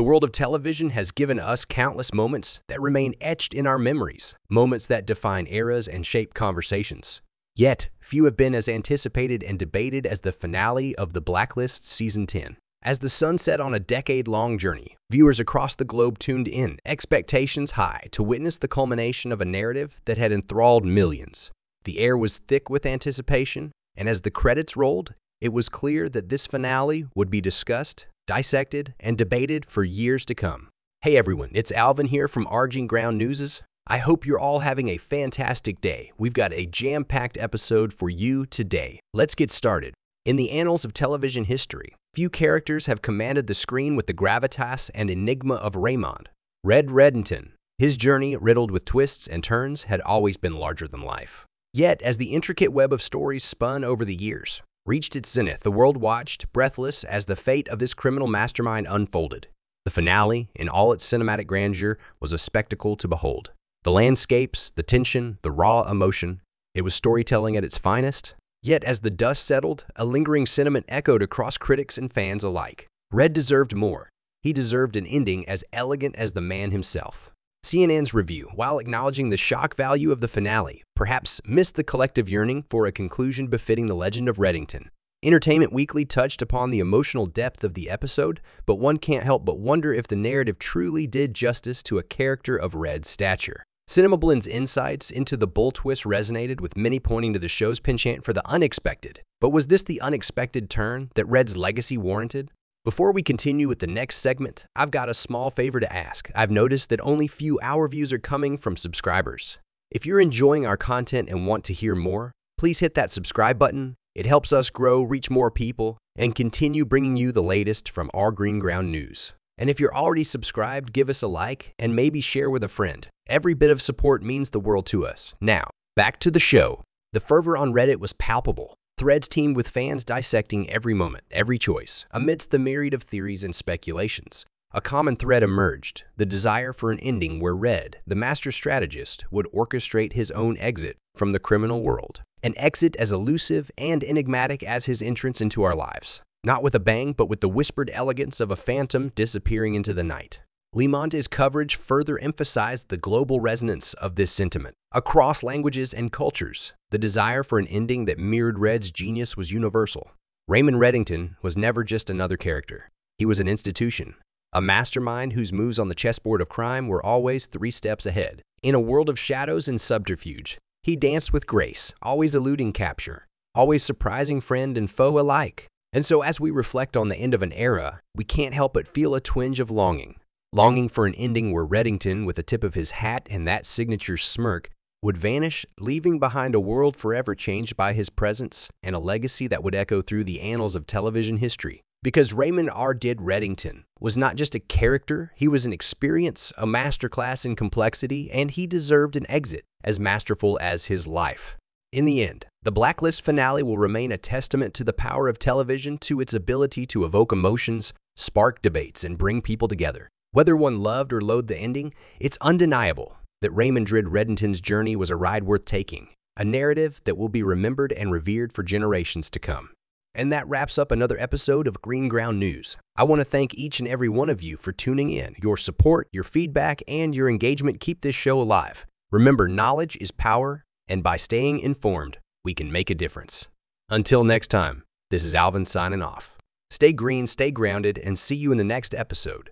The world of television has given us countless moments that remain etched in our memories, moments that define eras and shape conversations. Yet, few have been as anticipated and debated as the finale of The Blacklist Season 10. As the sun set on a decade long journey, viewers across the globe tuned in, expectations high, to witness the culmination of a narrative that had enthralled millions. The air was thick with anticipation, and as the credits rolled, it was clear that this finale would be discussed, dissected, and debated for years to come. Hey everyone, it's Alvin here from Arging Ground Newses. I hope you're all having a fantastic day. We've got a jam packed episode for you today. Let's get started. In the annals of television history, few characters have commanded the screen with the gravitas and enigma of Raymond. Red Reddington, his journey, riddled with twists and turns, had always been larger than life. Yet, as the intricate web of stories spun over the years, reached its zenith, the world watched, breathless, as the fate of this criminal mastermind unfolded. The finale, in all its cinematic grandeur, was a spectacle to behold. The landscapes, the tension, the raw emotion, it was storytelling at its finest. Yet, as the dust settled, a lingering sentiment echoed across critics and fans alike. Red deserved more. He deserved an ending as elegant as the man himself. CNN's review, while acknowledging the shock value of the finale, perhaps missed the collective yearning for a conclusion befitting the legend of Reddington. Entertainment Weekly touched upon the emotional depth of the episode, but one can't help but wonder if the narrative truly did justice to a character of Red's stature. Cinema Blend's insights into the bull twist resonated with many pointing to the show's penchant for the unexpected. But was this the unexpected turn that Red's legacy warranted? Before we continue with the next segment, I've got a small favor to ask. I've noticed that only few hour views are coming from subscribers. If you're enjoying our content and want to hear more, please hit that subscribe button. It helps us grow, reach more people, and continue bringing you the latest from our Green Ground News. And if you're already subscribed, give us a like and maybe share with a friend. Every bit of support means the world to us. Now, back to the show. The fervor on Reddit was palpable. Threads teamed with fans dissecting every moment, every choice, amidst the myriad of theories and speculations. A common thread emerged the desire for an ending where Red, the master strategist, would orchestrate his own exit from the criminal world. An exit as elusive and enigmatic as his entrance into our lives. Not with a bang, but with the whispered elegance of a phantom disappearing into the night. Le Monde's coverage further emphasized the global resonance of this sentiment. Across languages and cultures, the desire for an ending that mirrored Red's genius was universal. Raymond Reddington was never just another character. He was an institution, a mastermind whose moves on the chessboard of crime were always three steps ahead. In a world of shadows and subterfuge, he danced with grace, always eluding capture, always surprising friend and foe alike. And so, as we reflect on the end of an era, we can't help but feel a twinge of longing longing for an ending where Reddington, with a tip of his hat and that signature smirk, would vanish, leaving behind a world forever changed by his presence and a legacy that would echo through the annals of television history. Because Raymond Red Reddington was not just a character, he was an experience, a masterclass in complexity, and he deserved an exit as masterful as his life. In the end, the Blacklist finale will remain a testament to the power of television, to its ability to evoke emotions, spark debates, and bring people together. Whether one loved or loathed the ending, it's undeniable that Raymond Reddington's journey was a ride worth taking, a narrative that will be remembered and revered for generations to come. And that wraps up another episode of Green Ground News. I want to thank each and every one of you for tuning in. Your support, your feedback, and your engagement keep this show alive. Remember, knowledge is power, and by staying informed, we can make a difference. Until next time, this is Alvin signing off. Stay green, stay grounded, and see you in the next episode.